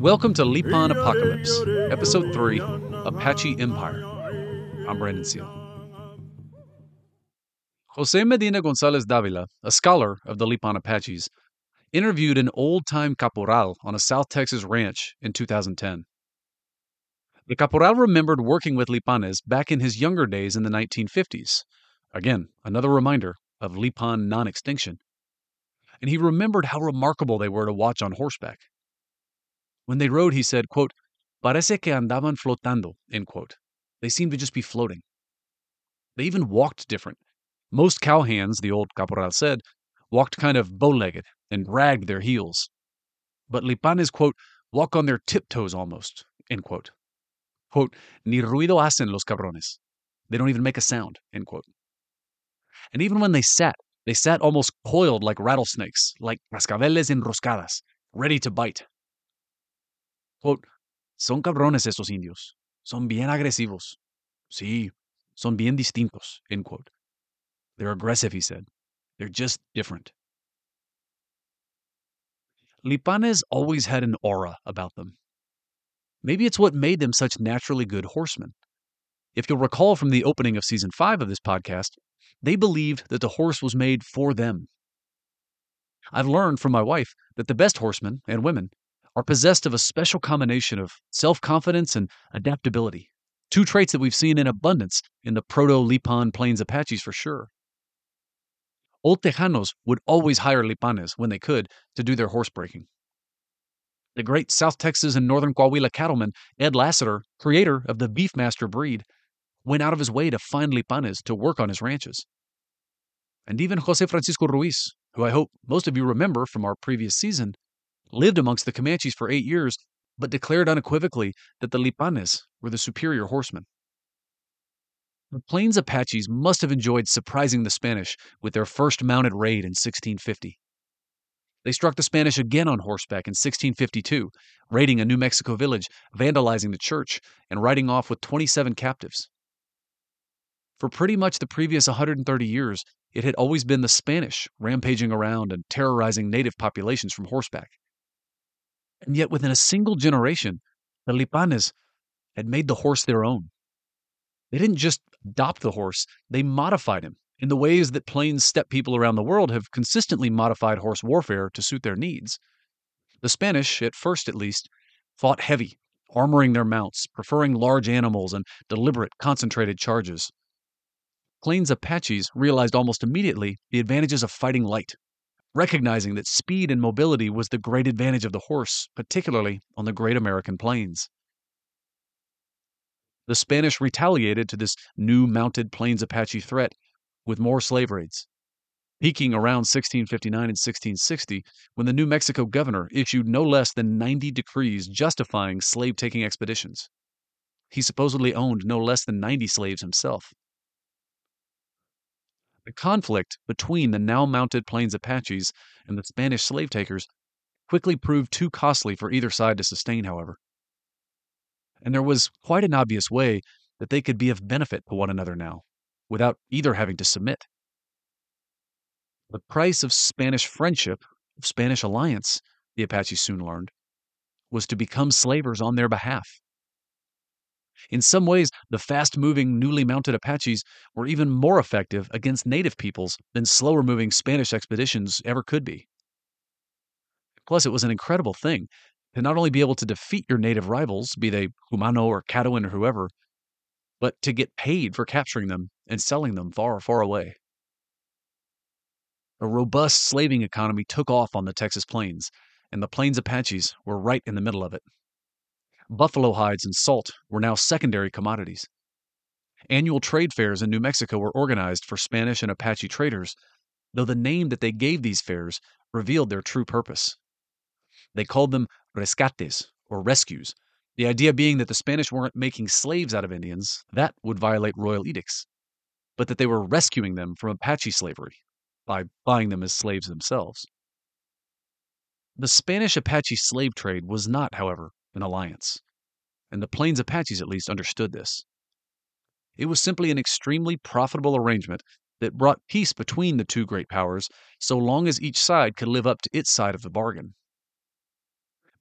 Welcome to Lipan Apocalypse, Episode 3 Apache Empire. I'm Brandon Seale. Jose Medina Gonzalez Davila, a scholar of the Lipan Apaches, interviewed an old time caporal on a South Texas ranch in 2010. The caporal remembered working with Lipanes back in his younger days in the 1950s. Again, another reminder of Lipan non extinction. And he remembered how remarkable they were to watch on horseback. When they rode, he said, quote, Parece que andaban flotando, end quote. They seemed to just be floating. They even walked different. Most cowhands, the old caporal said, walked kind of bow legged and dragged their heels. But Lipanes, quote, walk on their tiptoes almost, end quote. Quote, ni ruido hacen los cabrones. They don't even make a sound, end quote. And even when they sat, they sat almost coiled like rattlesnakes, like cascabeles enroscadas, ready to bite. Quote, son cabrones estos indios. Son bien agresivos. Sí, son bien distintos, end quote. They're aggressive, he said. They're just different. Lipanes always had an aura about them. Maybe it's what made them such naturally good horsemen. If you'll recall from the opening of season 5 of this podcast, they believed that the horse was made for them. I've learned from my wife that the best horsemen and women are possessed of a special combination of self confidence and adaptability. Two traits that we've seen in abundance in the Proto Lipan Plains Apaches for sure. Old Tejanos would always hire Lipanes when they could to do their horse breaking. The great South Texas and Northern Coahuila cattleman Ed Lasater, creator of the Beefmaster breed, went out of his way to find Lipanes to work on his ranches. And even Jose Francisco Ruiz, who I hope most of you remember from our previous season, lived amongst the Comanches for eight years, but declared unequivocally that the Lipanes were the superior horsemen. The Plains Apaches must have enjoyed surprising the Spanish with their first mounted raid in 1650. They struck the Spanish again on horseback in 1652, raiding a New Mexico village, vandalizing the church, and riding off with 27 captives. For pretty much the previous 130 years, it had always been the Spanish rampaging around and terrorizing native populations from horseback. And yet, within a single generation, the Lipanes had made the horse their own. They didn't just adopt the horse, they modified him in the ways that plains steppe people around the world have consistently modified horse warfare to suit their needs. The Spanish, at first at least, fought heavy, armoring their mounts, preferring large animals and deliberate, concentrated charges. Plains Apaches realized almost immediately the advantages of fighting light, recognizing that speed and mobility was the great advantage of the horse, particularly on the great American plains. The Spanish retaliated to this new mounted Plains Apache threat with more slave raids, peaking around 1659 and 1660 when the New Mexico governor issued no less than 90 decrees justifying slave taking expeditions. He supposedly owned no less than 90 slaves himself. The conflict between the now mounted Plains Apaches and the Spanish slave takers quickly proved too costly for either side to sustain, however. And there was quite an obvious way that they could be of benefit to one another now, without either having to submit. The price of Spanish friendship, of Spanish alliance, the Apaches soon learned, was to become slavers on their behalf. In some ways, the fast moving, newly mounted Apaches were even more effective against native peoples than slower moving Spanish expeditions ever could be. Plus, it was an incredible thing to not only be able to defeat your native rivals, be they Jumano or Caddoan or whoever, but to get paid for capturing them and selling them far, far away. A robust slaving economy took off on the Texas plains, and the Plains Apaches were right in the middle of it. Buffalo hides and salt were now secondary commodities. Annual trade fairs in New Mexico were organized for Spanish and Apache traders, though the name that they gave these fairs revealed their true purpose. They called them rescates, or rescues, the idea being that the Spanish weren't making slaves out of Indians, that would violate royal edicts, but that they were rescuing them from Apache slavery by buying them as slaves themselves. The Spanish Apache slave trade was not, however, an alliance. And the Plains Apaches at least understood this. It was simply an extremely profitable arrangement that brought peace between the two great powers so long as each side could live up to its side of the bargain.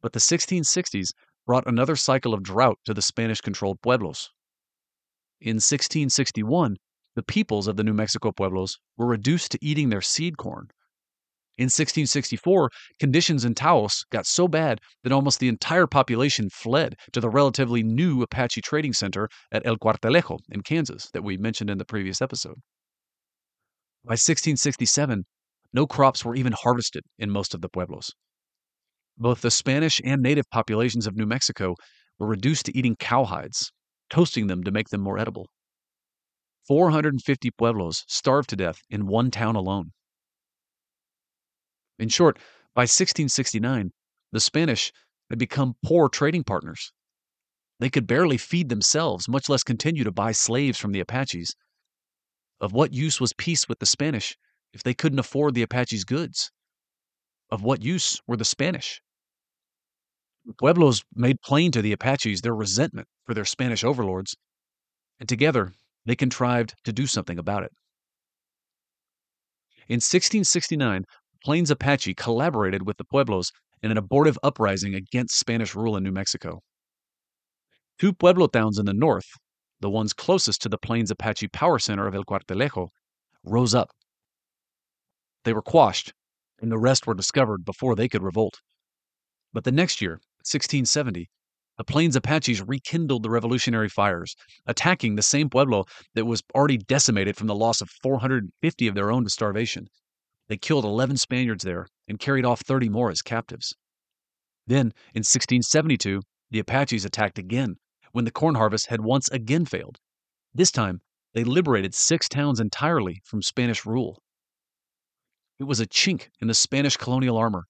But the 1660s brought another cycle of drought to the Spanish controlled pueblos. In 1661, the peoples of the New Mexico pueblos were reduced to eating their seed corn. In 1664, conditions in Taos got so bad that almost the entire population fled to the relatively new Apache trading center at El Cuartelejo in Kansas that we mentioned in the previous episode. By 1667, no crops were even harvested in most of the pueblos. Both the Spanish and native populations of New Mexico were reduced to eating cowhides, toasting them to make them more edible. 450 pueblos starved to death in one town alone. In short, by 1669, the Spanish had become poor trading partners. They could barely feed themselves, much less continue to buy slaves from the Apaches. Of what use was peace with the Spanish if they couldn't afford the Apaches' goods? Of what use were the Spanish? The Pueblos made plain to the Apaches their resentment for their Spanish overlords, and together they contrived to do something about it. In 1669, Plains Apache collaborated with the Pueblos in an abortive uprising against Spanish rule in New Mexico. Two Pueblo towns in the north, the ones closest to the Plains Apache power center of El Cuartelejo, rose up. They were quashed, and the rest were discovered before they could revolt. But the next year, 1670, the Plains Apaches rekindled the revolutionary fires, attacking the same pueblo that was already decimated from the loss of 450 of their own to starvation. They killed 11 Spaniards there and carried off 30 more as captives. Then, in 1672, the Apaches attacked again when the corn harvest had once again failed. This time, they liberated six towns entirely from Spanish rule. It was a chink in the Spanish colonial armor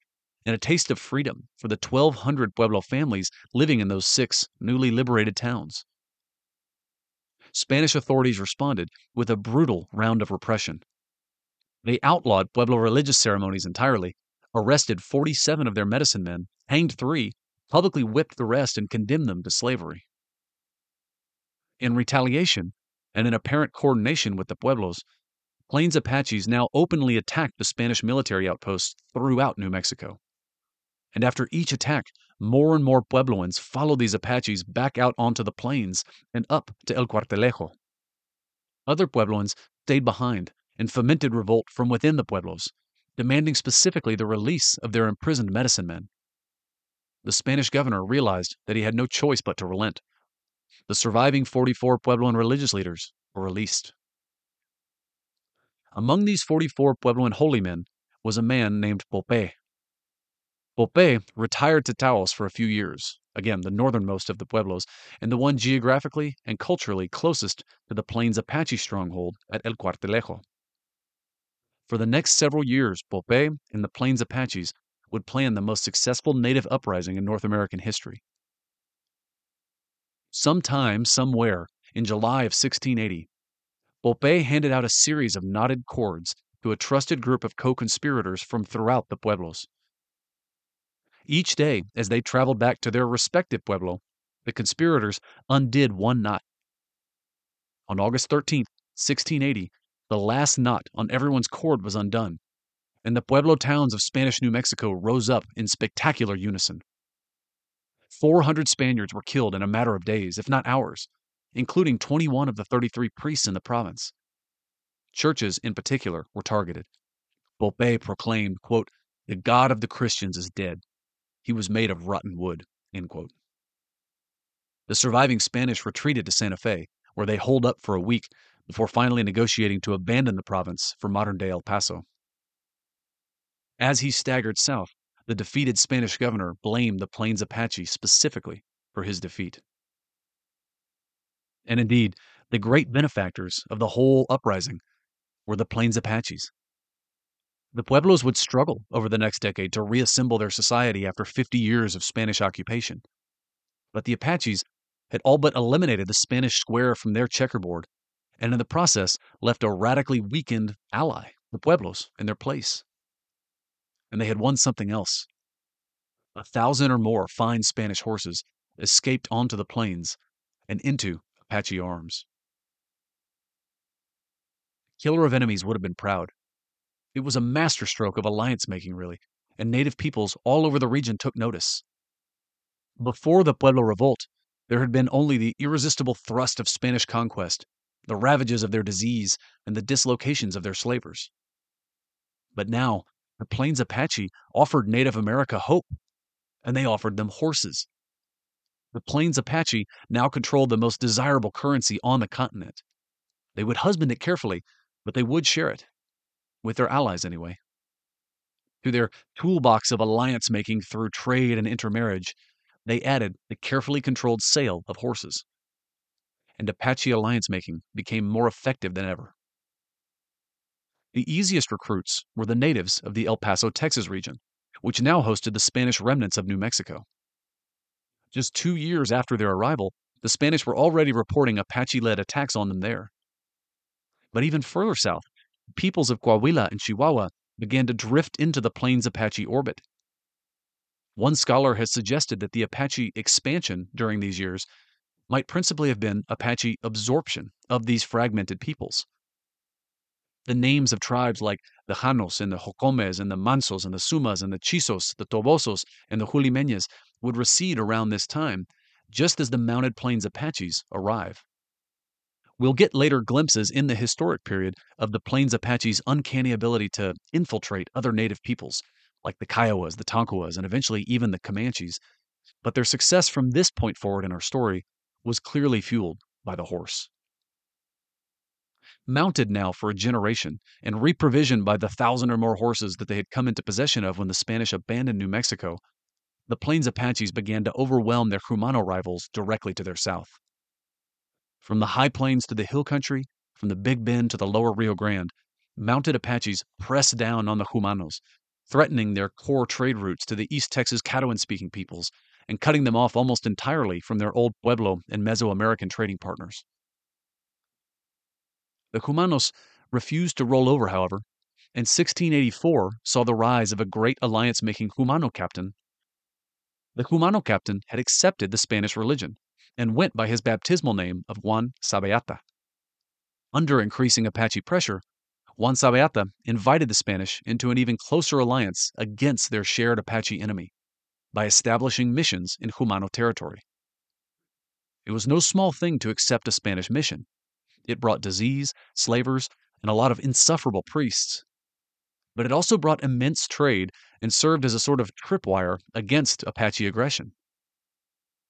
and a taste of freedom for the 1,200 Pueblo families living in those six newly liberated towns. Spanish authorities responded with a brutal round of repression. They outlawed Pueblo religious ceremonies entirely, arrested 47 of their medicine men, hanged three, publicly whipped the rest, and condemned them to slavery. In retaliation, and in apparent coordination with the Pueblos, Plains Apaches now openly attacked the Spanish military outposts throughout New Mexico and after each attack, more and more Puebloans followed these Apaches back out onto the plains and up to El Cuartelejo. Other Puebloans stayed behind and fomented revolt from within the pueblos, demanding specifically the release of their imprisoned medicine men. The Spanish governor realized that he had no choice but to relent. The surviving 44 Puebloan religious leaders were released. Among these 44 Puebloan holy men was a man named Pope. Pope retired to Taos for a few years, again, the northernmost of the pueblos, and the one geographically and culturally closest to the Plains Apache stronghold at El Cuartelejo. For the next several years, Pope and the Plains Apaches would plan the most successful native uprising in North American history. Sometime, somewhere, in July of 1680, Pope handed out a series of knotted cords to a trusted group of co conspirators from throughout the pueblos. Each day, as they traveled back to their respective pueblo, the conspirators undid one knot. On August 13, 1680, the last knot on everyone's cord was undone, and the pueblo towns of Spanish New Mexico rose up in spectacular unison. 400 Spaniards were killed in a matter of days, if not hours, including 21 of the 33 priests in the province. Churches, in particular, were targeted. Pope proclaimed, quote, The God of the Christians is dead. He was made of rotten wood. The surviving Spanish retreated to Santa Fe, where they holed up for a week before finally negotiating to abandon the province for modern day El Paso. As he staggered south, the defeated Spanish governor blamed the Plains Apache specifically for his defeat. And indeed, the great benefactors of the whole uprising were the Plains Apaches. The Pueblos would struggle over the next decade to reassemble their society after 50 years of Spanish occupation. But the Apaches had all but eliminated the Spanish square from their checkerboard, and in the process left a radically weakened ally, the Pueblos, in their place. And they had won something else a thousand or more fine Spanish horses escaped onto the plains and into Apache arms. Killer of Enemies would have been proud. It was a masterstroke of alliance making, really, and native peoples all over the region took notice. Before the Pueblo Revolt, there had been only the irresistible thrust of Spanish conquest, the ravages of their disease, and the dislocations of their slavers. But now, the Plains Apache offered Native America hope, and they offered them horses. The Plains Apache now controlled the most desirable currency on the continent. They would husband it carefully, but they would share it. With their allies, anyway. To their toolbox of alliance making through trade and intermarriage, they added the carefully controlled sale of horses. And Apache alliance making became more effective than ever. The easiest recruits were the natives of the El Paso, Texas region, which now hosted the Spanish remnants of New Mexico. Just two years after their arrival, the Spanish were already reporting Apache led attacks on them there. But even further south, the peoples of Coahuila and Chihuahua began to drift into the Plains Apache orbit. One scholar has suggested that the Apache expansion during these years might principally have been Apache absorption of these fragmented peoples. The names of tribes like the Janos and the Jocomes and the Mansos and the Sumas and the Chisos, the Tobosos and the Julimeñas would recede around this time, just as the Mounted Plains Apaches arrive. We'll get later glimpses in the historic period of the Plains Apaches' uncanny ability to infiltrate other native peoples, like the Kiowas, the Tonkawas, and eventually even the Comanches. But their success from this point forward in our story was clearly fueled by the horse. Mounted now for a generation and reprovisioned by the thousand or more horses that they had come into possession of when the Spanish abandoned New Mexico, the Plains Apaches began to overwhelm their Jumano rivals directly to their south. From the high plains to the hill country, from the Big Bend to the lower Rio Grande, mounted Apaches pressed down on the Jumanos, threatening their core trade routes to the East Texas Caddoan speaking peoples and cutting them off almost entirely from their old Pueblo and Mesoamerican trading partners. The Jumanos refused to roll over, however, and 1684 saw the rise of a great alliance making Jumano captain. The Jumano captain had accepted the Spanish religion and went by his baptismal name of Juan Sabeata. Under increasing Apache pressure, Juan Sabeata invited the Spanish into an even closer alliance against their shared Apache enemy by establishing missions in Jumano territory. It was no small thing to accept a Spanish mission. It brought disease, slavers, and a lot of insufferable priests. But it also brought immense trade and served as a sort of tripwire against Apache aggression.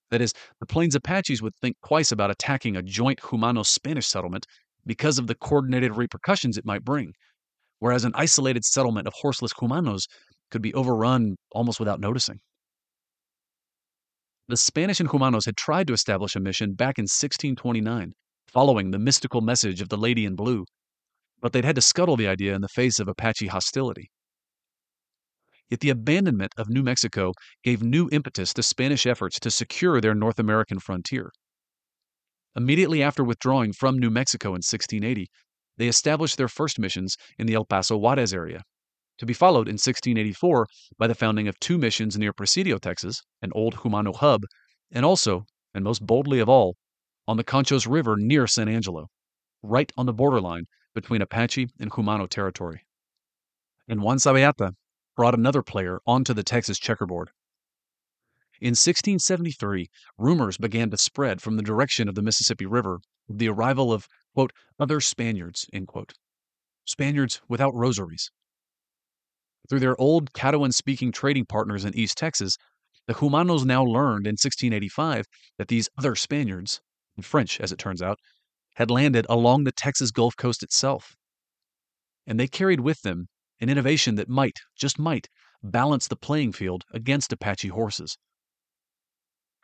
That is, the Plains Apaches would think twice about attacking a joint Jumano Spanish settlement because of the coordinated repercussions it might bring, whereas an isolated settlement of horseless Jumanos could be overrun almost without noticing. The Spanish and Jumanos had tried to establish a mission back in 1629, following the mystical message of the Lady in Blue, but they'd had to scuttle the idea in the face of Apache hostility. Yet the abandonment of New Mexico gave new impetus to Spanish efforts to secure their North American frontier. Immediately after withdrawing from New Mexico in 1680, they established their first missions in the El Paso Juarez area, to be followed in 1684 by the founding of two missions near Presidio, Texas, an old Jumano hub, and also, and most boldly of all, on the Conchos River near San Angelo, right on the borderline between Apache and Jumano territory. And Juan Sabeata brought another player onto the Texas checkerboard. In 1673, rumors began to spread from the direction of the Mississippi River of the arrival of, quote, other Spaniards, quote, Spaniards without rosaries. Through their old Caddoan speaking trading partners in East Texas, the Jumanos now learned in 1685 that these other Spaniards, French as it turns out, had landed along the Texas Gulf Coast itself. And they carried with them an innovation that might, just might, balance the playing field against Apache horses.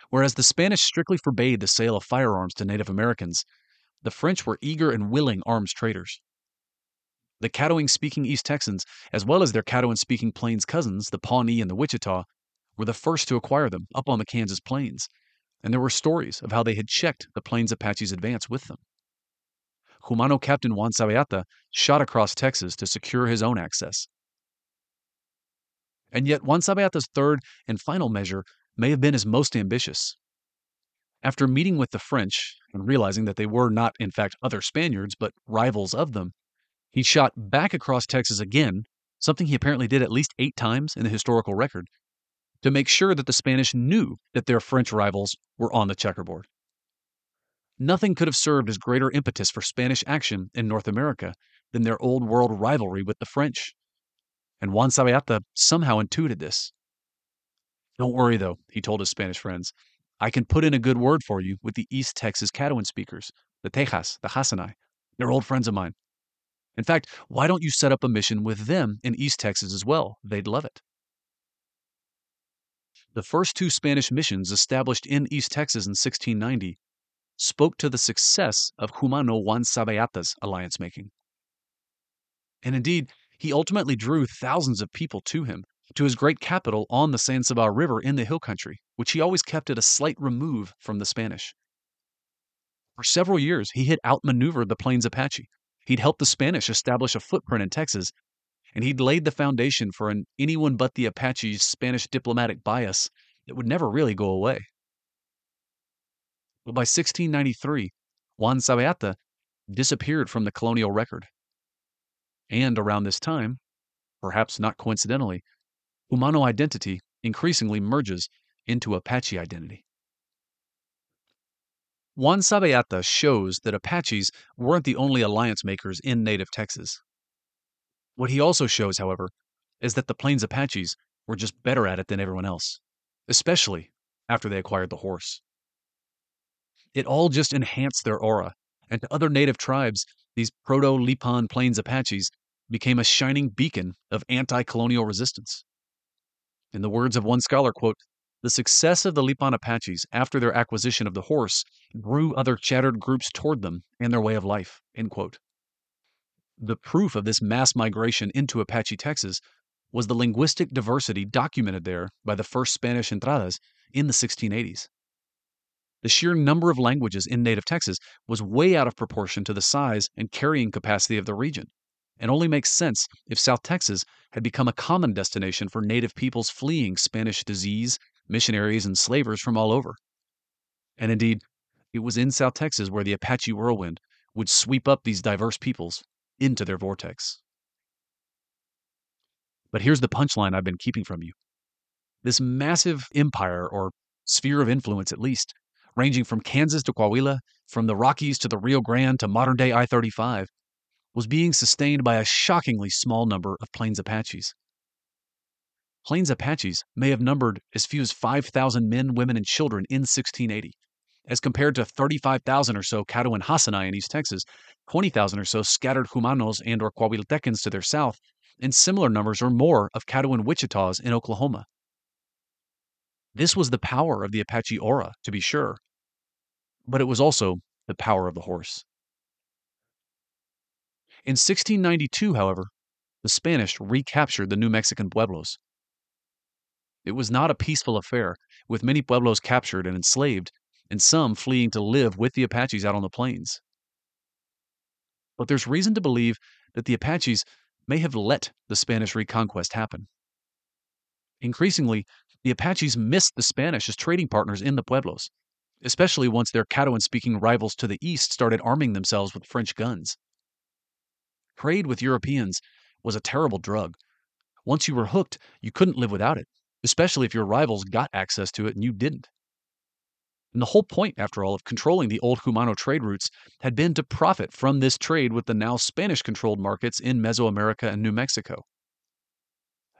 Whereas the Spanish strictly forbade the sale of firearms to Native Americans, the French were eager and willing arms traders. The Caddoan speaking East Texans, as well as their Caddoan speaking Plains cousins, the Pawnee and the Wichita, were the first to acquire them up on the Kansas plains, and there were stories of how they had checked the Plains Apaches' advance with them. Jumano Captain Juan Sabeata shot across Texas to secure his own access. And yet, Juan Sabeata's third and final measure may have been his most ambitious. After meeting with the French and realizing that they were not, in fact, other Spaniards, but rivals of them, he shot back across Texas again, something he apparently did at least eight times in the historical record, to make sure that the Spanish knew that their French rivals were on the checkerboard. Nothing could have served as greater impetus for Spanish action in North America than their old world rivalry with the French. And Juan Sabeata somehow intuited this. Don't worry, though, he told his Spanish friends. I can put in a good word for you with the East Texas Caddoan speakers, the Tejas, the Hasinai. They're old friends of mine. In fact, why don't you set up a mission with them in East Texas as well? They'd love it. The first two Spanish missions established in East Texas in 1690 spoke to the success of Jumano Juan Sabeata's alliance making. And indeed, he ultimately drew thousands of people to him, to his great capital on the San Saba River in the hill country, which he always kept at a slight remove from the Spanish. For several years, he had outmaneuvered the Plains Apache. He'd helped the Spanish establish a footprint in Texas, and he'd laid the foundation for an anyone but the Apache's Spanish diplomatic bias that would never really go away. But by 1693, Juan Sabeata disappeared from the colonial record. And around this time, perhaps not coincidentally, Jumano identity increasingly merges into Apache identity. Juan Sabeata shows that Apaches weren't the only alliance makers in native Texas. What he also shows, however, is that the Plains Apaches were just better at it than everyone else, especially after they acquired the horse. It all just enhanced their aura, and to other native tribes, these proto Lipan Plains Apaches became a shining beacon of anti colonial resistance. In the words of one scholar, quote, the success of the Lipan Apaches after their acquisition of the horse drew other chattered groups toward them and their way of life. The proof of this mass migration into Apache Texas was the linguistic diversity documented there by the first Spanish entradas in the 1680s. The sheer number of languages in native Texas was way out of proportion to the size and carrying capacity of the region and only makes sense if South Texas had become a common destination for native peoples fleeing Spanish disease, missionaries, and slavers from all over. And indeed, it was in South Texas where the Apache whirlwind would sweep up these diverse peoples into their vortex. But here's the punchline I've been keeping from you. This massive empire, or sphere of influence at least, ranging from Kansas to Coahuila, from the Rockies to the Rio Grande to modern day I 35, was being sustained by a shockingly small number of Plains Apaches. Plains Apaches may have numbered as few as 5,000 men, women, and children in 1680, as compared to 35,000 or so Caddoan Hasinai in East Texas, 20,000 or so scattered Jumanos and or Coahuiltecans to their south, and similar numbers or more of Caddoan Wichitas in Oklahoma. This was the power of the Apache aura, to be sure, but it was also the power of the horse. In 1692, however, the Spanish recaptured the New Mexican pueblos. It was not a peaceful affair, with many pueblos captured and enslaved, and some fleeing to live with the Apaches out on the plains. But there's reason to believe that the Apaches may have let the Spanish reconquest happen. Increasingly, the Apaches missed the Spanish as trading partners in the pueblos, especially once their Caddoan speaking rivals to the east started arming themselves with French guns. Trade with Europeans was a terrible drug. Once you were hooked, you couldn't live without it, especially if your rivals got access to it and you didn't. And the whole point, after all, of controlling the old Jumano trade routes had been to profit from this trade with the now Spanish controlled markets in Mesoamerica and New Mexico.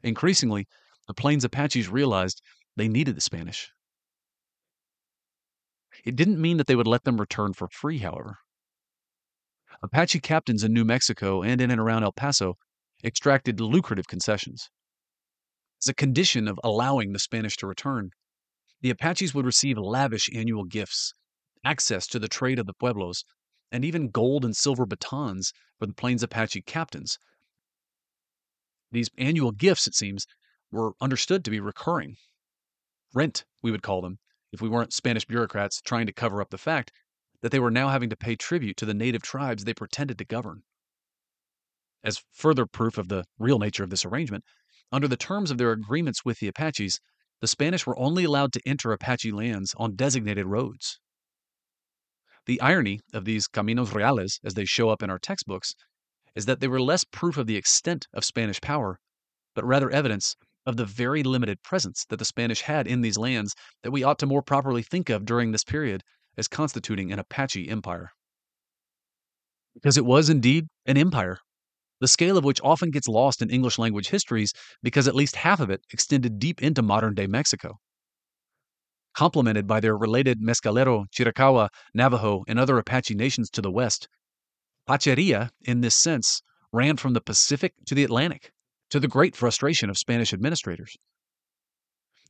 Increasingly, the Plains Apaches realized they needed the Spanish. It didn't mean that they would let them return for free, however. Apache captains in New Mexico and in and around El Paso extracted lucrative concessions. As a condition of allowing the Spanish to return, the Apaches would receive lavish annual gifts, access to the trade of the pueblos, and even gold and silver batons for the Plains Apache captains. These annual gifts, it seems, were understood to be recurring. Rent, we would call them, if we weren't Spanish bureaucrats trying to cover up the fact that they were now having to pay tribute to the native tribes they pretended to govern. As further proof of the real nature of this arrangement, under the terms of their agreements with the Apaches, the Spanish were only allowed to enter Apache lands on designated roads. The irony of these caminos reales, as they show up in our textbooks, is that they were less proof of the extent of Spanish power, but rather evidence of the very limited presence that the Spanish had in these lands that we ought to more properly think of during this period as constituting an Apache empire. Because it was indeed an empire, the scale of which often gets lost in English language histories because at least half of it extended deep into modern day Mexico complemented by their related Mescalero, Chiricahua, Navajo, and other Apache nations to the west. Apacheria, in this sense, ran from the Pacific to the Atlantic, to the great frustration of Spanish administrators.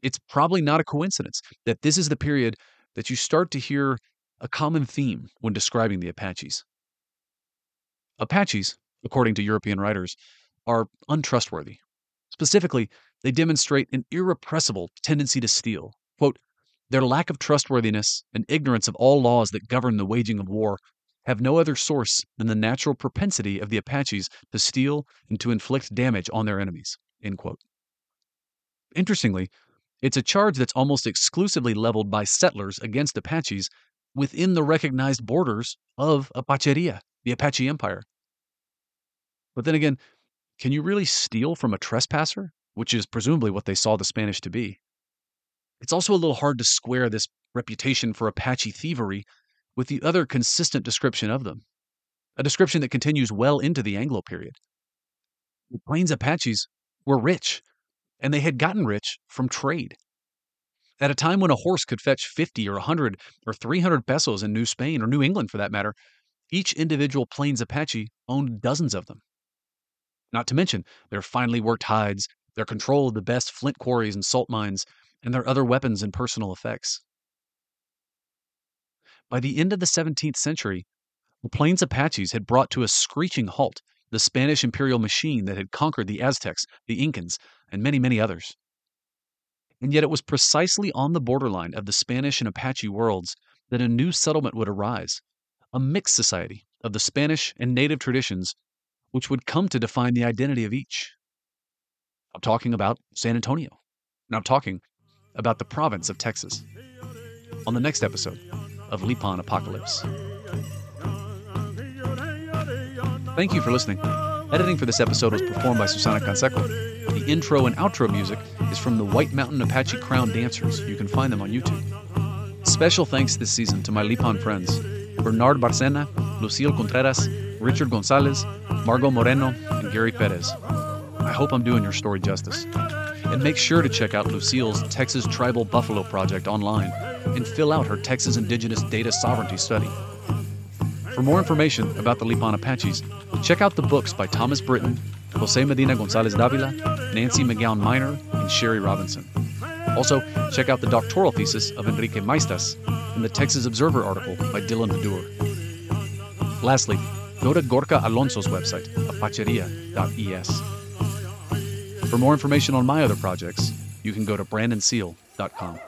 It's probably not a coincidence that this is the period that you start to hear a common theme when describing the Apaches. Apaches, according to European writers, are untrustworthy. Specifically, they demonstrate an irrepressible tendency to steal. Quote, their lack of trustworthiness and ignorance of all laws that govern the waging of war have no other source than the natural propensity of the Apaches to steal and to inflict damage on their enemies. Interestingly, it's a charge that's almost exclusively leveled by settlers against Apaches within the recognized borders of Apacheria, the Apache Empire. But then again, can you really steal from a trespasser, which is presumably what they saw the Spanish to be? It's also a little hard to square this reputation for Apache thievery with the other consistent description of them, a description that continues well into the Anglo period. The Plains Apaches were rich, and they had gotten rich from trade. At a time when a horse could fetch 50 or 100 or 300 pesos in New Spain, or New England for that matter, each individual Plains Apache owned dozens of them. Not to mention their finely worked hides, their control of the best flint quarries and salt mines, and their other weapons and personal effects. By the end of the 17th century, the Plains Apaches had brought to a screeching halt the Spanish imperial machine that had conquered the Aztecs, the Incans, and many, many others. And yet it was precisely on the borderline of the Spanish and Apache worlds that a new settlement would arise, a mixed society of the Spanish and native traditions, which would come to define the identity of each. I'm talking about San Antonio. And I'm talking about the province of Texas on the next episode of Lipan Apocalypse. Thank you for listening. Editing for this episode was performed by Susana Canseco. The intro and outro music is from the White Mountain Apache Crown Dancers. You can find them on YouTube. Special thanks this season to my Lipan friends Bernard Barcena, Lucille Contreras, Richard Gonzalez, Margot Moreno, and Gary Perez. I hope I'm doing your story justice. And make sure to check out Lucille's Texas Tribal Buffalo Project online and fill out her Texas Indigenous Data Sovereignty Study. For more information about the Lipan Apaches, check out the books by Thomas Britten, Jose Medina Gonzalez Davila, Nancy McGown Minor, and Sherry Robinson. Also, check out the doctoral thesis of Enrique Maestas and the Texas Observer article by Dylan Hadour. Lastly, go to Gorka Alonso's website, apacheria.es. For more information on my other projects, you can go to brandonseale.com.